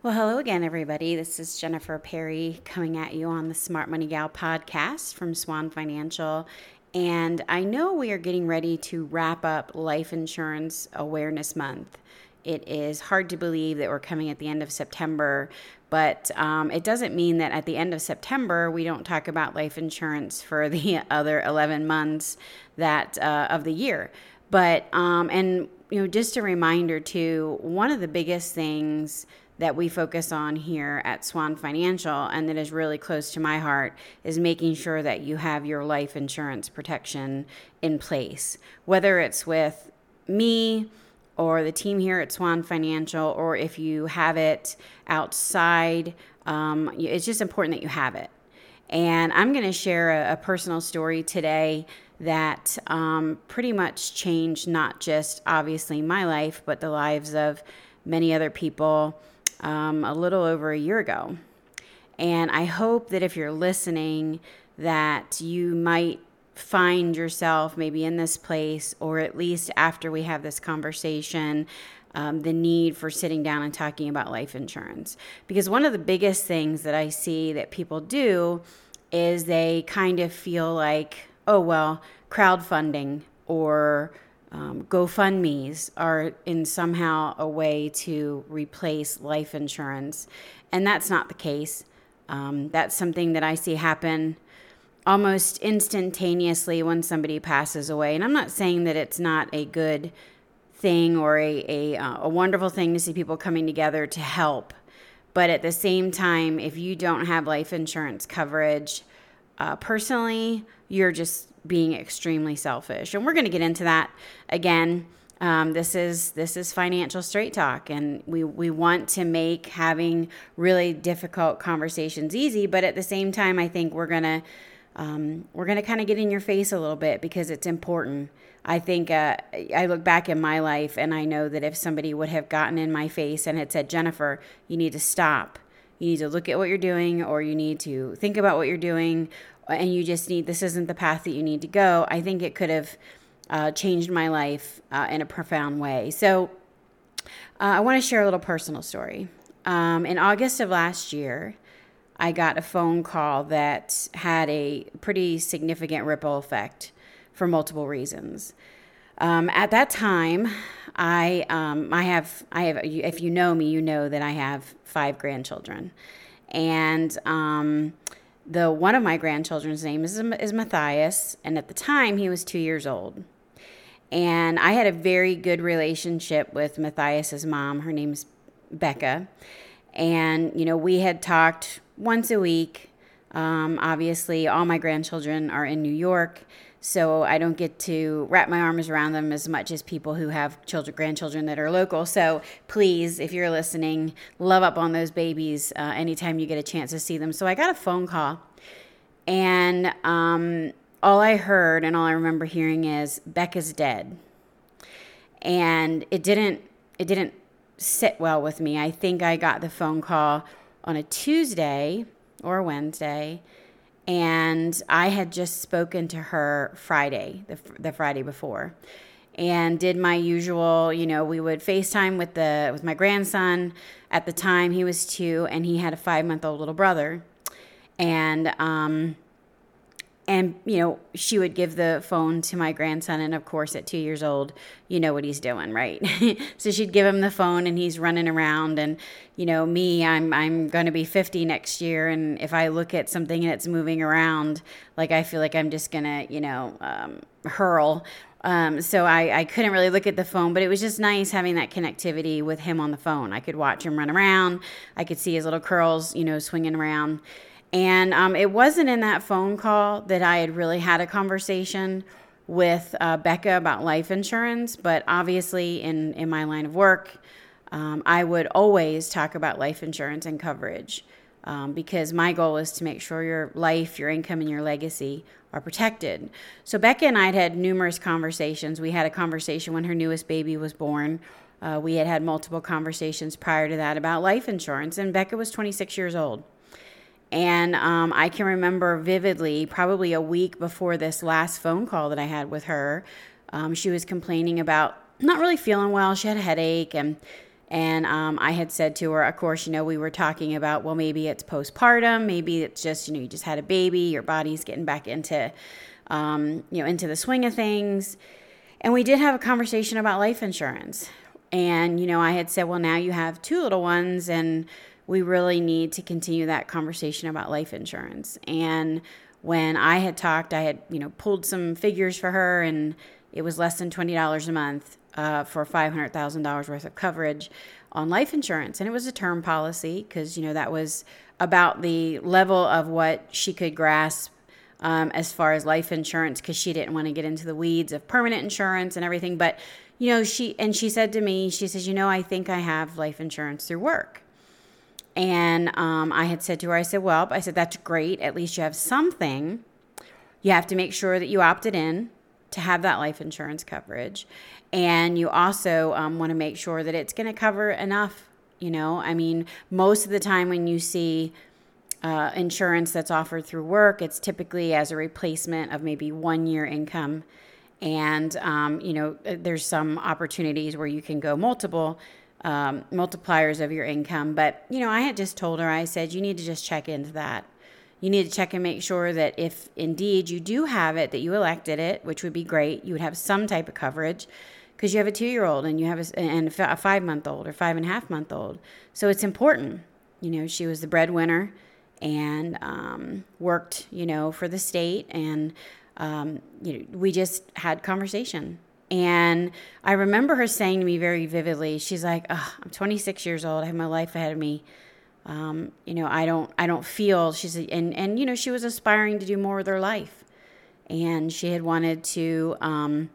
Well, hello again, everybody. This is Jennifer Perri coming at you on the Smart Money Gal podcast from Swan Financial. And I know we are getting ready to wrap up Life Insurance Awareness Month. It is hard to believe that we're coming at the end of September, but um, it doesn't mean that at the end of September we don't talk about life insurance for the other 11 months that uh, of the year. But um, and you know, just a reminder too, one of the biggest things that we focus on here at Swan Financial and that is really close to my heart is making sure that you have your life insurance protection in place, whether it's with me or the team here at Swan Financial, or if you have it outside. Um, it's just important that you have it. And I'm going to share a, a, personal story today that um, pretty much changed not just obviously my life, but the lives of many other people um, a little over a year ago. And I hope that if you're listening, that you might find yourself maybe in this place, or at least after we have this conversation, um, the need for sitting down and talking about life insurance. Because one of the biggest things that I see that people do is they kind of feel like, oh, well, crowdfunding or um, GoFundMe's are in somehow a way to replace life insurance. And that's not the case. Um, that's something that I see happen almost instantaneously when somebody passes away. And I'm not saying that it's not a good thing or a, a, uh, a wonderful thing to see people coming together to help. But at the same time, if you don't have life insurance coverage, uh, personally, you're just being extremely selfish. And we're going to get into that again. Um, this is this is financial straight talk, and we we want to make having really difficult conversations easy. But at the same time, I think we're gonna um, we're gonna kind of get in your face a little bit because it's important. I think uh, I look back in my life, and I know that if somebody would have gotten in my face and had said, "Jennifer, you need to stop," you need to look at what you're doing or you need to think about what you're doing and you just need this isn't the path that you need to go, I think it could have uh, changed my life uh, in a profound way. So uh, I want to share a little personal story. Um, in August of last year, I got a phone call that had a pretty significant ripple effect for multiple reasons. Um, at that time, I um, I have I have if you know me, you know that I have five grandchildren, and um, the one of my grandchildren's name is, is Matthias, and at the time he was two years old. And I had a very good relationship with Matthias's mom. Her name's Becca. And, you know, we had talked once a week. Um, obviously, all my grandchildren are in New York so I don't get to wrap my arms around them as much as people who have children, grandchildren that are local. So please, if you're listening, love up on those babies uh, anytime you get a chance to see them. So I got a phone call, and um, all I heard and all I remember hearing is Becca's dead, and it didn't it didn't sit well with me. I think I got the phone call on a Tuesday or Wednesday and I had just spoken to her Friday, the, the Friday before, and did my usual. You know, we would FaceTime with the with my grandson. At the time, he was two, and he had a five month old little brother, and um, and you know she would give the phone to my grandson and of course at two years old you know what he's doing right so she'd give him the phone and he's running around and you know me i'm i'm going to be 50 next year and if i look at something and it's moving around like i feel like i'm just going to you know um, hurl um, so I, I couldn't really look at the phone, but it was just nice having that connectivity with him on the phone. I could watch him run around. I could see his little curls, you know, swinging around. And um, it wasn't in that phone call that I had really had a conversation with uh, Becca about life insurance, but obviously, in, in my line of work, um, I would always talk about life insurance and coverage um, because my goal is to make sure your life, your income, and your legacy are protected. So, Becca and I had had numerous conversations. We had a conversation when her newest baby was born. Uh, we had had multiple conversations prior to that about life insurance, and Becca was 26 years old. And um, I can remember vividly, probably a week before this last phone call that I had with her, um, she was complaining about not really feeling well. She had a headache, and And um, I had said to her, of course, you know, we were talking about, well, maybe it's postpartum, maybe it's just, you know, you just had a baby, your body's getting back into, um, you know, into the swing of things. And we did have a conversation about life insurance. And, you know, I had said, well, now you have two little ones, and we really need to continue that conversation about life insurance. And when I had talked, I had, you know, pulled some figures for her, and it was less than $20 a month uh, for $500,000 worth of coverage on life insurance. And it was a term policy because, you know, that was about the level of what she could grasp um, as far as life insurance because she didn't want to get into the weeds of permanent insurance and everything. But, you know, she, and she said to me, she says, you know, I think I have life insurance through work. And um, I had said to her, I said, well, I said, that's great. At least you have something. You have to make sure that you opted in to have that life insurance coverage. And you also um, want to make sure that it's going to cover enough. You know, I mean, most of the time when you see uh, insurance that's offered through work, it's typically as a replacement of maybe one year income. And, um, you know, there's some opportunities where you can go multiple um, multipliers of your income. But, you know, I had just told her, I said, you need to just check into that you need to check and make sure that if indeed you do have it, that you elected it, which would be great. You would have some type of coverage because you have a two year old and you have a, and a five month old or five and a half month old. So it's important. You know, she was the breadwinner and um, worked, you know, for the state. And, um, you know, we just had conversation. And I remember her saying to me very vividly, she's like, oh, I'm 26 years old. I have my life ahead of me um, you know, I don't, I don't feel she's, and, and, you know, she was aspiring to do more with her life and she had wanted to, um,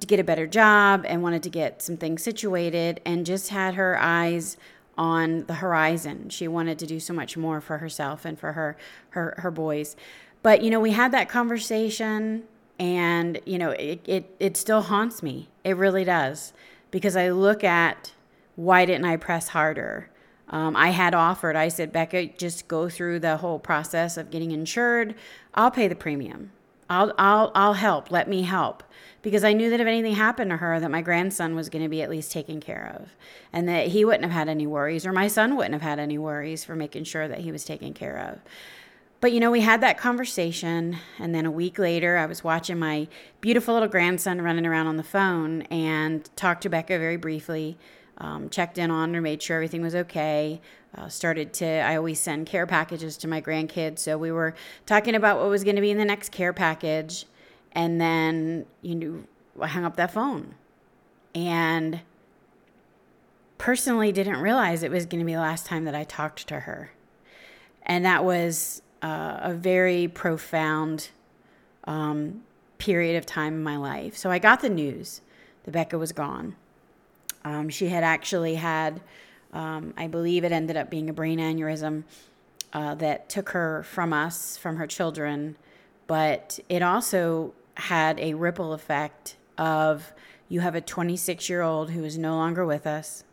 to get a better job and wanted to get some things situated and just had her eyes on the horizon. She wanted to do so much more for herself and for her, her, her boys. But, you know, we had that conversation and, you know, it, it, it still haunts me. It really does because I look at why didn't I press harder? Um, I had offered, I said, Becca, just go through the whole process of getting insured. I'll pay the premium. I'll, I'll, I'll help. Let me help. Because I knew that if anything happened to her, that my grandson was going to be at least taken care of and that he wouldn't have had any worries or my son wouldn't have had any worries for making sure that he was taken care of. But you know, we had that conversation, and then a week later, I was watching my beautiful little grandson running around on the phone and talked to Becca very briefly um, checked in on her, made sure everything was okay. Uh, started to, I always send care packages to my grandkids. So we were talking about what was going to be in the next care package. And then, you know, I hung up that phone. And personally didn't realize it was going to be the last time that I talked to her. And that was uh, a very profound um, period of time in my life. So I got the news that Becca was gone. Um, she had actually had, um, I believe it ended up being a brain aneurysm uh, that took her from us, from her children, but it also had a ripple effect of you have a 26 year old who is no longer with us.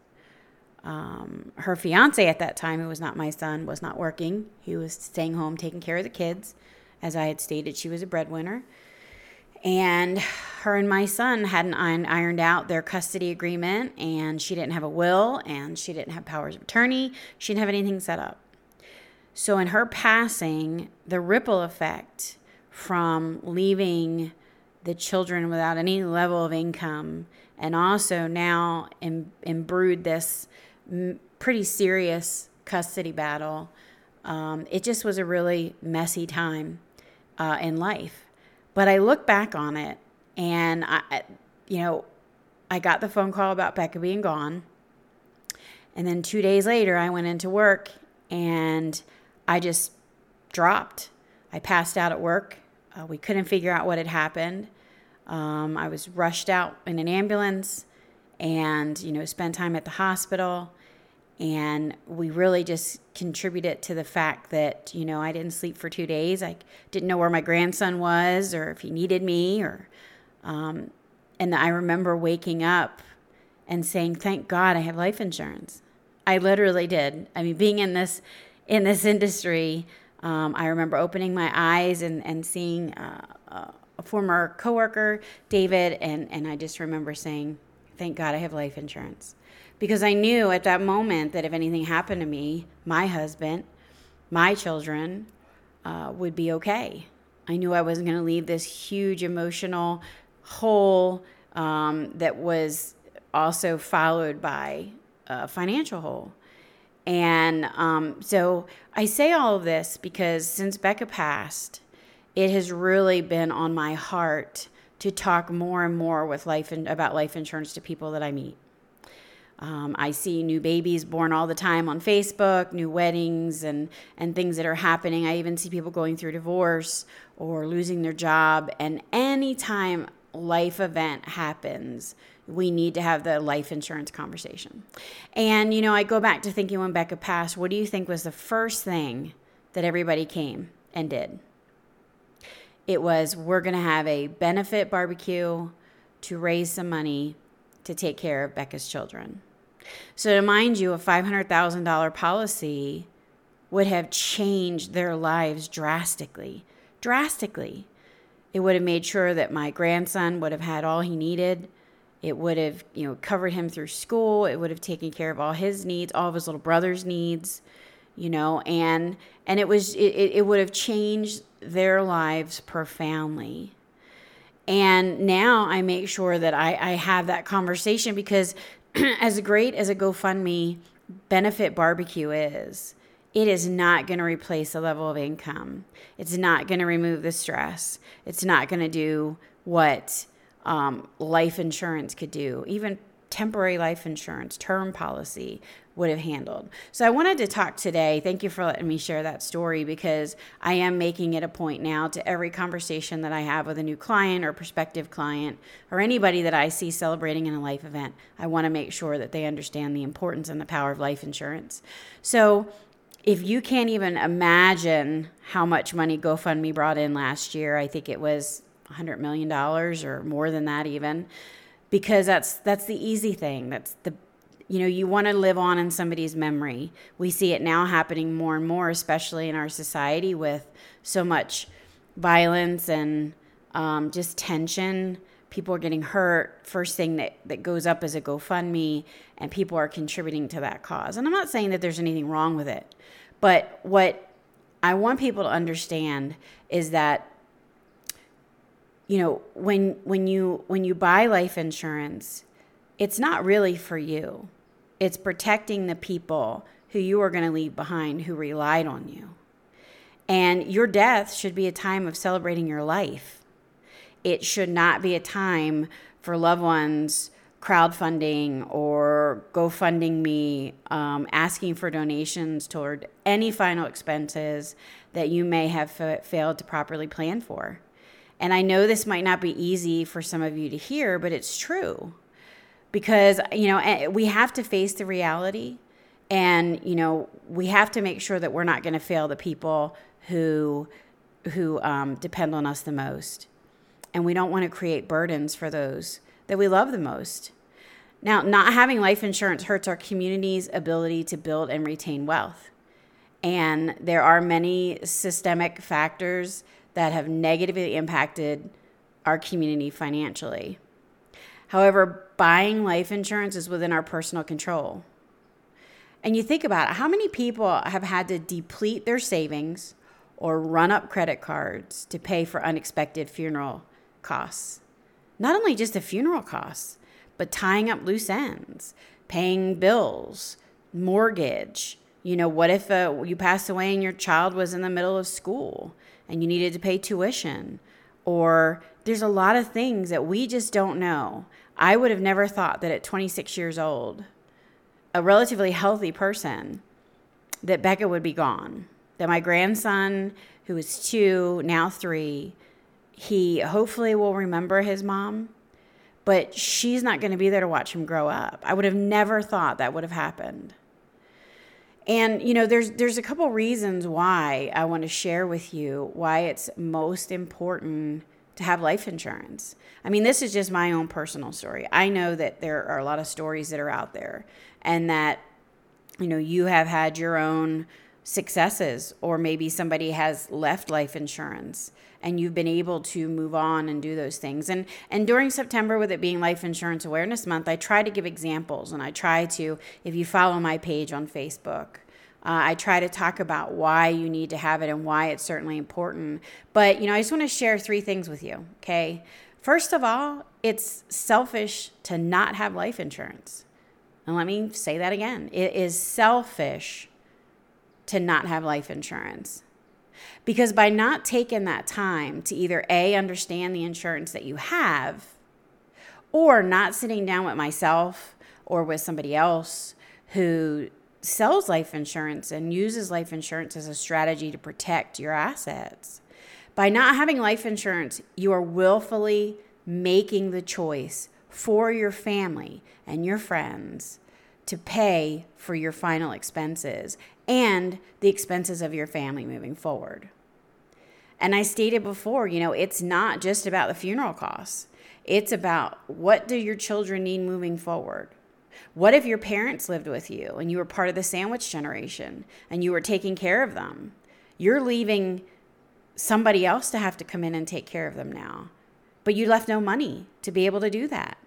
Um, her fiance at that time, who was not my son, was not working. He was staying home taking care of the kids. As I had stated, she was a breadwinner. And her and my son hadn't ironed out their custody agreement, and she didn't have a will, and she didn't have powers of attorney. She didn't have anything set up. So, in her passing, the ripple effect from leaving the children without any level of income and also now Im- imbrued this pretty serious custody battle. Um, it just was a really messy time uh, in life. But I look back on it and I, you know, I got the phone call about Becca being gone. And then two days later, I went into work and I just dropped. I passed out at work. Uh, we couldn't figure out what had happened. Um, I was rushed out in an ambulance and, you know, spent time at the hospital. And we really just contributed to the fact that, you know, I didn't sleep for two days. I didn't know where my grandson was or if he needed me or, um, and I remember waking up and saying, thank God I have life insurance. I literally did. I mean, being in this, in this industry, um, I remember opening my eyes and, and seeing uh, a former coworker, David, and, and I just remember saying, thank God I have life insurance because I knew at that moment that if anything happened to me, my husband, my children uh, would be okay. I knew I wasn't going to leave this huge emotional hole um, that was also followed by a financial hole. And um, so I say all of this because since Becca passed, it has really been on my heart to talk more and more with life in, about life insurance to people that I meet. Um, I see new babies born all the time on Facebook, new weddings, and, and things that are happening. I even see people going through divorce or losing their job. And anytime life event happens, we need to have the life insurance conversation. And, you know, I go back to thinking when Becca passed, what do you think was the first thing that everybody came and did? It was, we're going to have a benefit barbecue to raise some money to take care of Becca's children. So, to mind you, a $500,000 policy would have changed their lives drastically. Drastically. It would have made sure that my grandson would have had all he needed. It would have, you know, covered him through school. It would have taken care of all his needs, all of his little brother's needs, you know, and and it was it, it would have changed their lives profoundly. And now I make sure that I, I have that conversation because as great as a GoFundMe benefit barbecue is, it is not going to replace the level of income. It's not going to remove the stress. It's not going to do what um, life insurance could do, even temporary life insurance, term policy, would have handled. So I wanted to talk today. Thank you for letting me share that story because I am making it a point now to every conversation that I have with a new client or prospective client or anybody that I see celebrating in a life event. I want to make sure that they understand the importance and the power of life insurance. So if you can't even imagine how much money GoFundMe brought in last year, I think it was $100 million or more than that even because that's that's the easy thing that's the you know, you want to live on in somebody's memory. We see it now happening more and more, especially in our society with so much violence and um, just tension. People are getting hurt. First thing that, that goes up is a GoFundMe, and people are contributing to that cause. And I'm not saying that there's anything wrong with it, but what I want people to understand is that you know when when you when you buy life insurance it's not really for you it's protecting the people who you are going to leave behind who relied on you. And your death should be a time of celebrating your life. It should not be a time for loved ones crowdfunding or GoFunding me, um, asking for donations toward any final expenses that you may have f- failed to properly plan for. And I know this might not be easy for some of you to hear, but it's true. Because you know eh, we have to face the reality and you know we have to make sure that we're not going to fail the people who who um, depend on us the most. And we don't want to create burdens for those that we love the most. Now not having life insurance hurts our community's ability to build and retain wealth. And there are many systemic factors that have negatively impacted our community financially However, buying life insurance is within our personal control. And you think about it, how many people have had to deplete their savings or run up credit cards to pay for unexpected funeral costs? Not only just the funeral costs, but tying up loose ends, paying bills, mortgage. You know, what if uh, you passed away and your child was in the middle of school and you needed to pay tuition? Or there's a lot of things that we just don't know. I would have never thought that at 26 years old, a relatively healthy person, that Becca would be gone. That my grandson, who is two, now three, he hopefully will remember his mom, but she's not going to be there to watch him grow up. I would have never thought that would have happened. And you know, there's there's a couple reasons why I want to share with you why it's most important to have life insurance. I mean, this is just my own personal story. I know that there are a lot of stories that are out there and that you know, you have had your own successes, or maybe somebody has left life insurance and you've been able to move on and do those things. And and during September with it being life insurance awareness month, I try to give examples and I try to if you follow my page on Facebook, uh, I try to talk about why you need to have it and why it's certainly important. But, you know, I just want to share three things with you, okay? First of all, it's selfish to not have life insurance. And let me say that again it is selfish to not have life insurance. Because by not taking that time to either A, understand the insurance that you have, or not sitting down with myself or with somebody else who sells life insurance and uses life insurance as a strategy to protect your assets. By not having life insurance, you are willfully making the choice for your family and your friends to pay for your final expenses and the expenses of your family moving forward. And I stated before, you know, it's not just about the funeral costs. It's about what do your children need moving forward? What if your parents lived with you and you were part of the sandwich generation and you were taking care of them? You're leaving somebody else to have to come in and take care of them now. But you left no money to be able to do that.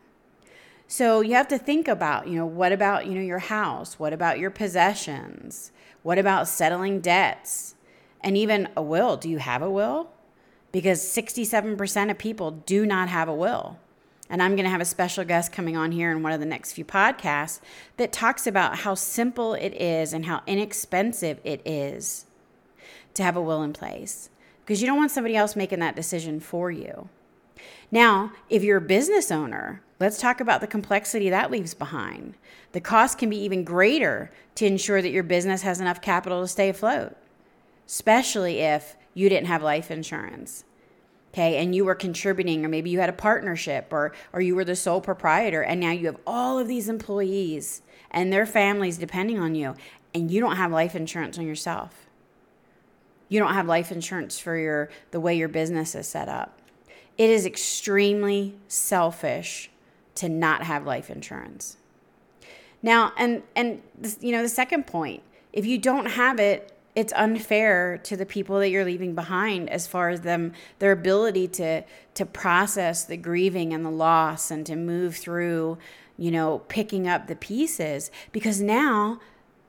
So you have to think about, you know, what about, you know, your house? What about your possessions? What about settling debts? And even a will. Do you have a will? Because 67% of people do not have a will. And I'm going to have a special guest coming on here in one of the next few podcasts that talks about how simple it is and how inexpensive it is to have a will in place because you don't want somebody else making that decision for you. Now, if you're a business owner, let's talk about the complexity that leaves behind. The cost can be even greater to ensure that your business has enough capital to stay afloat, especially if you didn't have life insurance okay? And you were contributing or maybe you had a partnership or or you were the sole proprietor and now you have all of these employees and their families depending on you and you don't have life insurance on yourself. You don't have life insurance for your the way your business is set up. It is extremely selfish to not have life insurance. Now and and this, you know the second point if you don't have it it's unfair to the people that you're leaving behind as far as them their ability to to process the grieving and the loss and to move through you know picking up the pieces. Because now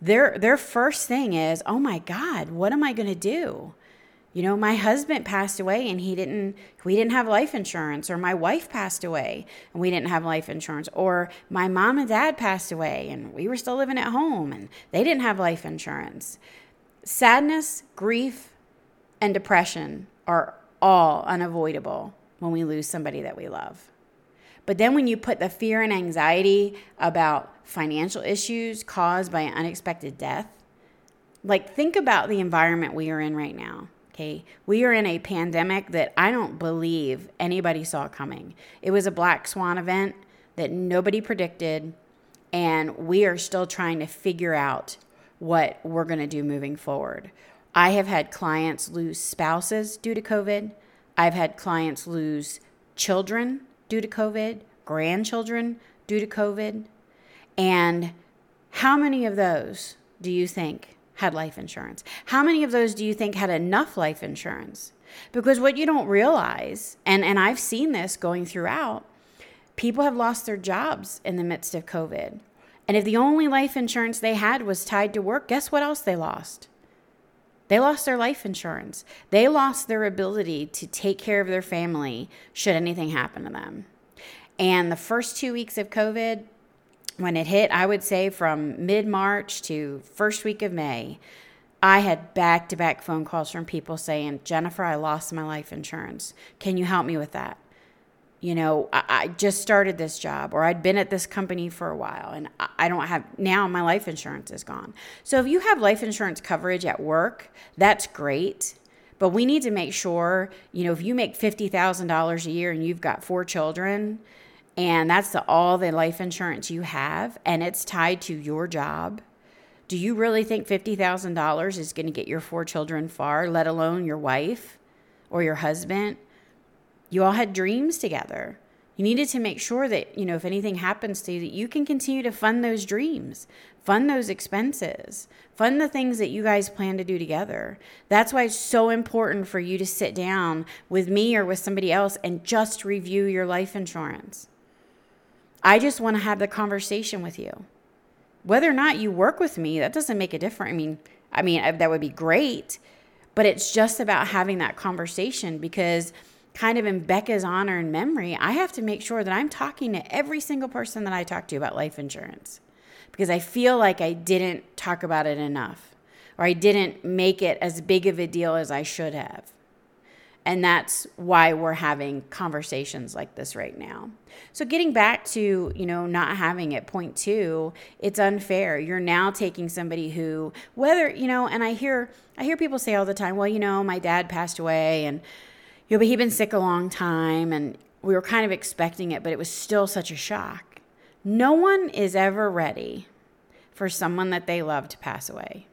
their their first thing is oh my god what am i going to do you know my husband passed away and he didn't we didn't have life insurance or my wife passed away and we didn't have life insurance or my mom and dad passed away and we were still living at home and they didn't have life insurance Sadness, grief, and depression are all unavoidable when we lose somebody that we love. But then when you put the fear and anxiety about financial issues caused by an unexpected death, like think about the environment we are in right now. We are in a pandemic that I don't believe anybody saw coming. It was a black swan event that nobody predicted. And we are still trying to figure out what we're going to do moving forward. I have had clients lose spouses due to COVID. I've had clients lose children due to COVID, grandchildren due to COVID. And how many of those do you think had life insurance? How many of those do you think had enough life insurance? Because what you don't realize, and, and I've seen this going throughout, people have lost their jobs in the midst of COVID. And if the only life insurance they had was tied to work, guess what else they lost? They lost their life insurance. They lost their ability to take care of their family should anything happen to them. And the first two weeks of COVID, when it hit, I would say from mid March to first week of May, I had back to back phone calls from people saying, Jennifer, I lost my life insurance. Can you help me with that? you know, I, I, just started this job or I'd been at this company for a while and I, I don't have, now my life insurance is gone. So if you have life insurance coverage at work, that's great. But we need to make sure, you know, if you make $50,000 a year and you've got four children and that's the, all the life insurance you have and it's tied to your job, do you really think $50,000 is going to get your four children far, let alone your wife or your husband? You all had dreams together. You needed to make sure that, you know, if anything happens to you, that you can continue to fund those dreams, fund those expenses, fund the things that you guys plan to do together. That's why it's so important for you to sit down with me or with somebody else and just review your life insurance. I just want to have the conversation with you. Whether or not you work with me, that doesn't make a difference. I mean, I mean, uh, that would be great, but it's just about having that conversation because kind of in Becca's honor and memory, I have to make sure that I'm talking to every single person that I talk to about life insurance because I feel like I didn't talk about it enough or I didn't make it as big of a deal as I should have. And that's why we're having conversations like this right now. So getting back to, you know, not having it point 2, it's unfair. You're now taking somebody who whether, you know, and I hear I hear people say all the time, well, you know, my dad passed away and you know, but he'd been sick a long time and we were kind of expecting it, but it was still such a shock. No one is ever ready for someone that they love to pass away.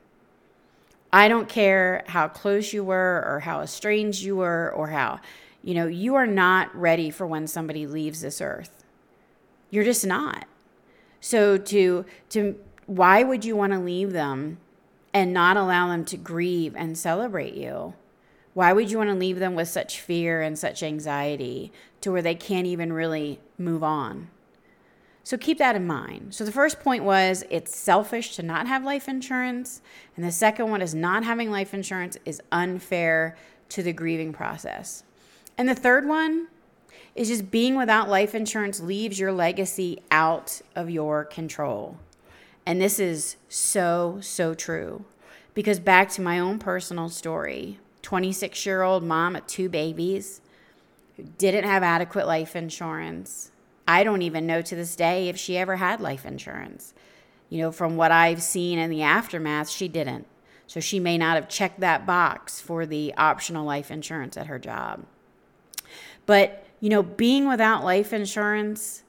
I don't care how close you were or how estranged you were or how, you know, you are not ready for when somebody leaves this earth. You're just not. So to to why would you want to leave them and not allow them to grieve and celebrate you? Why would you want to leave them with such fear and such anxiety to where they can't even really move on? So keep that in mind. So the first point was it's selfish to not have life insurance. And the second one is not having life insurance is unfair to the grieving process. And the third one is just being without life insurance leaves your legacy out of your control. And this is so, so true. Because back to my own personal story, 26 year old mom of two babies who didn't have adequate life insurance. I don't even know to this day if she ever had life insurance. You know, from what I've seen in the aftermath, she didn't. So she may not have checked that box for the optional life insurance at her job. But, you know, being without life insurance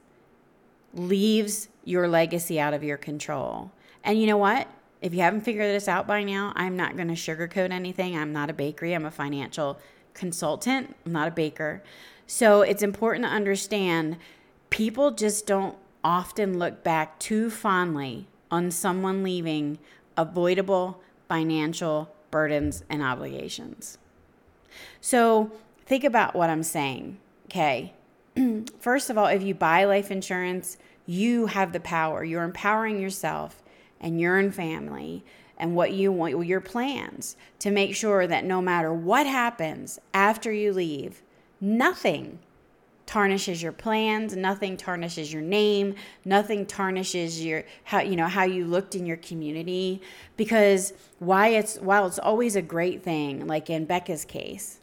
leaves your legacy out of your control. And you know what? If you haven't figured this out by now, I'm not going to sugarcoat anything. I'm not a bakery, I'm a financial consultant, I'm not a baker. So it's important to understand people just don't often look back too fondly on someone leaving avoidable financial burdens and obligations. So think about what I'm saying, okay? First of all, if you buy life insurance, you have the power. You're empowering yourself and your own family and what you want, your plans to make sure that no matter what happens after you leave, nothing tarnishes your plans, nothing tarnishes your name, nothing tarnishes your how you know how you looked in your community because why it's while it's always a great thing like in Becca's case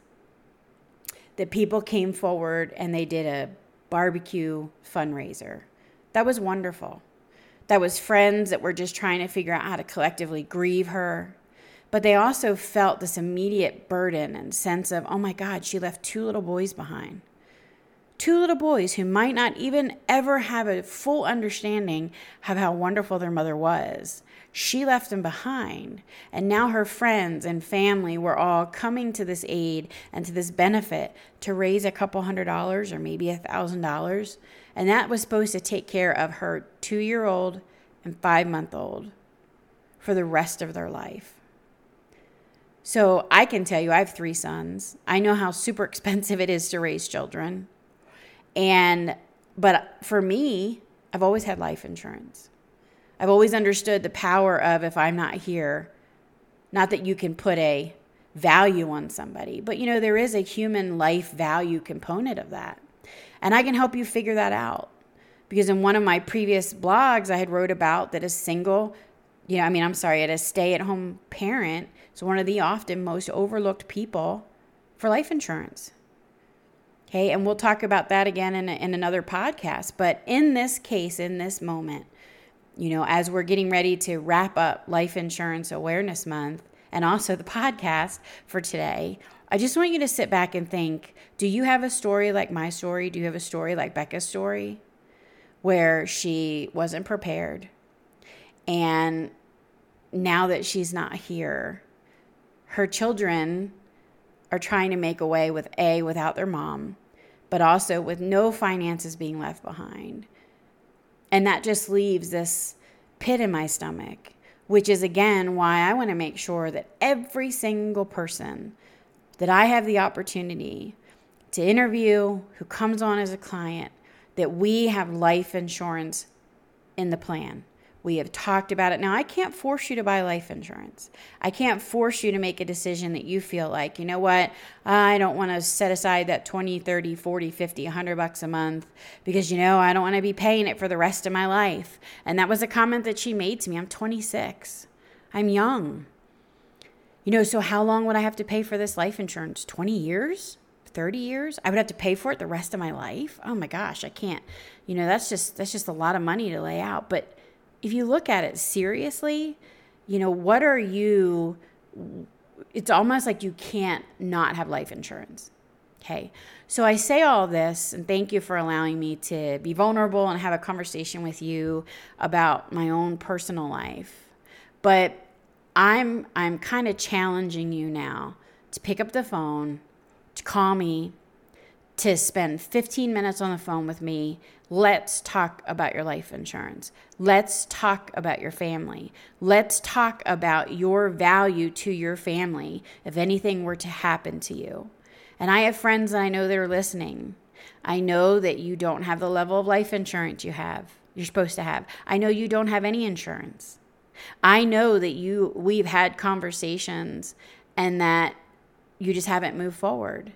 that people came forward and they did a barbecue fundraiser. That was wonderful that was friends that were just trying to figure out how to collectively grieve her. But they also felt this immediate burden and sense of, oh my God, she left two little boys behind. Two little boys who might not even ever have a full understanding of how wonderful their mother was. She left them behind. And now her friends and family were all coming to this aid and to this benefit to raise a couple hundred dollars or maybe a thousand dollars and that was supposed to take care of her two year old and five month old for the rest of their life. So I can tell you, I have three sons. I know how super expensive it is to raise children. And, but for me, I've always had life insurance. I've always understood the power of if I'm not here, not that you can put a value on somebody, but you know, there is a human life value component of that. And I can help you figure that out. Because in one of my previous blogs, I had wrote about that a single, you know, I mean, I'm sorry, a stay at home parent is one of the often most overlooked people for life insurance. Okay, and we'll talk about that again in, a, in another podcast. But in this case, in this moment, you know, as we're getting ready to wrap up Life Insurance Awareness Month and also the podcast for today, I just want you to sit back and think do you have a story like my story? Do you have a story like Becca's story where she wasn't prepared? And now that she's not here, her children are trying to make away with A, without their mom, but also with no finances being left behind. And that just leaves this pit in my stomach, which is again why I want to make sure that every single person that I have the opportunity to interview who comes on as a client, that we have life insurance in the plan. We have talked about it. Now, I can't force you to buy life insurance. I can't force you to make a decision that you feel like, you know what, I don't want to set aside that 20, 30, 40, 50, 100 bucks a month because, you know, I don't want to be paying it for the rest of my life. And that was a comment that she made to me. I'm 26, I'm young. You know, so how long would I have to pay for this life insurance? 20 years? 30 years? I would have to pay for it the rest of my life? Oh my gosh, I can't. You know, that's just that's just a lot of money to lay out. But if you look at it seriously, you know, what are you it's almost like you can't not have life insurance. Okay. So I say all this and thank you for allowing me to be vulnerable and have a conversation with you about my own personal life. But I'm I'm kind of challenging you now to pick up the phone, to call me, to spend 15 minutes on the phone with me Let's talk about your life insurance. Let's talk about your family. Let's talk about your value to your family if anything were to happen to you. And I have friends that I know that are listening. I know that you don't have the level of life insurance you have. You're supposed to have. I know you don't have any insurance. I know that you we've had conversations and that you just haven't moved forward.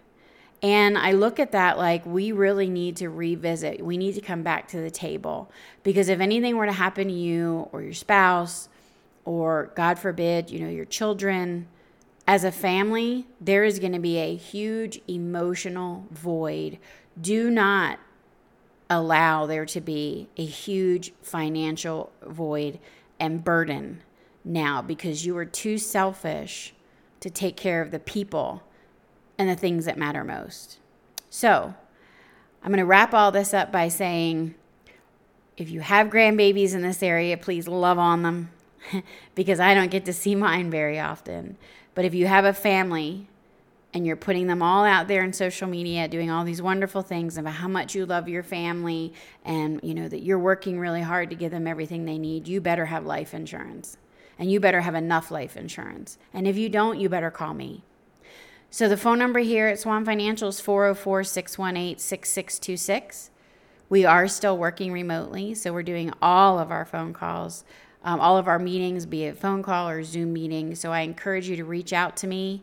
And I look at that like we really need to revisit. We need to come back to the table because if anything were to happen to you or your spouse or God forbid, you know, your children, as a family, there is going to be a huge emotional void. Do not allow there to be a huge financial void and burden now because you are too selfish to take care of the people and the things that matter most. So, I'm going to wrap all this up by saying if you have grandbabies in this area, please love on them because I don't get to see mine very often. But if you have a family and you're putting them all out there in social media doing all these wonderful things about how much you love your family and you know that you're working really hard to give them everything they need, you better have life insurance. And you better have enough life insurance. And if you don't, you better call me. So the phone number here at Swan Financial is 404 618 6626. We are still working remotely, so we're doing all of our phone calls, um, all of our meetings, be it phone call or Zoom meeting. So I encourage you to reach out to me,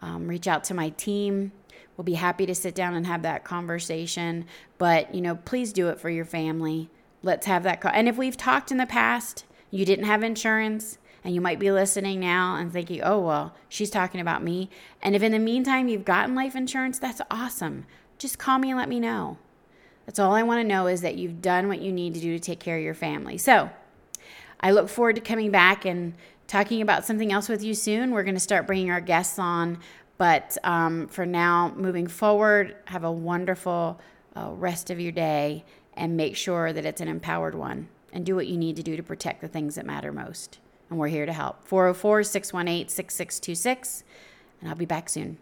um, reach out to my team. We'll be happy to sit down and have that conversation. But, you know, please do it for your family. Let's have that call. And if we've talked in the past, you didn't have insurance, and you might be listening now and thinking, oh, well, she's talking about me. And if in the meantime you've gotten life insurance, that's awesome. Just call me and let me know. That's all I want to know is that you've done what you need to do to take care of your family. So I look forward to coming back and talking about something else with you soon. We're going to start bringing our guests on. But um, for now, moving forward, have a wonderful uh, rest of your day and make sure that it's an empowered one and do what you need to do to protect the things that matter most and we're here to help. 404 618 6626, and I'll be back soon.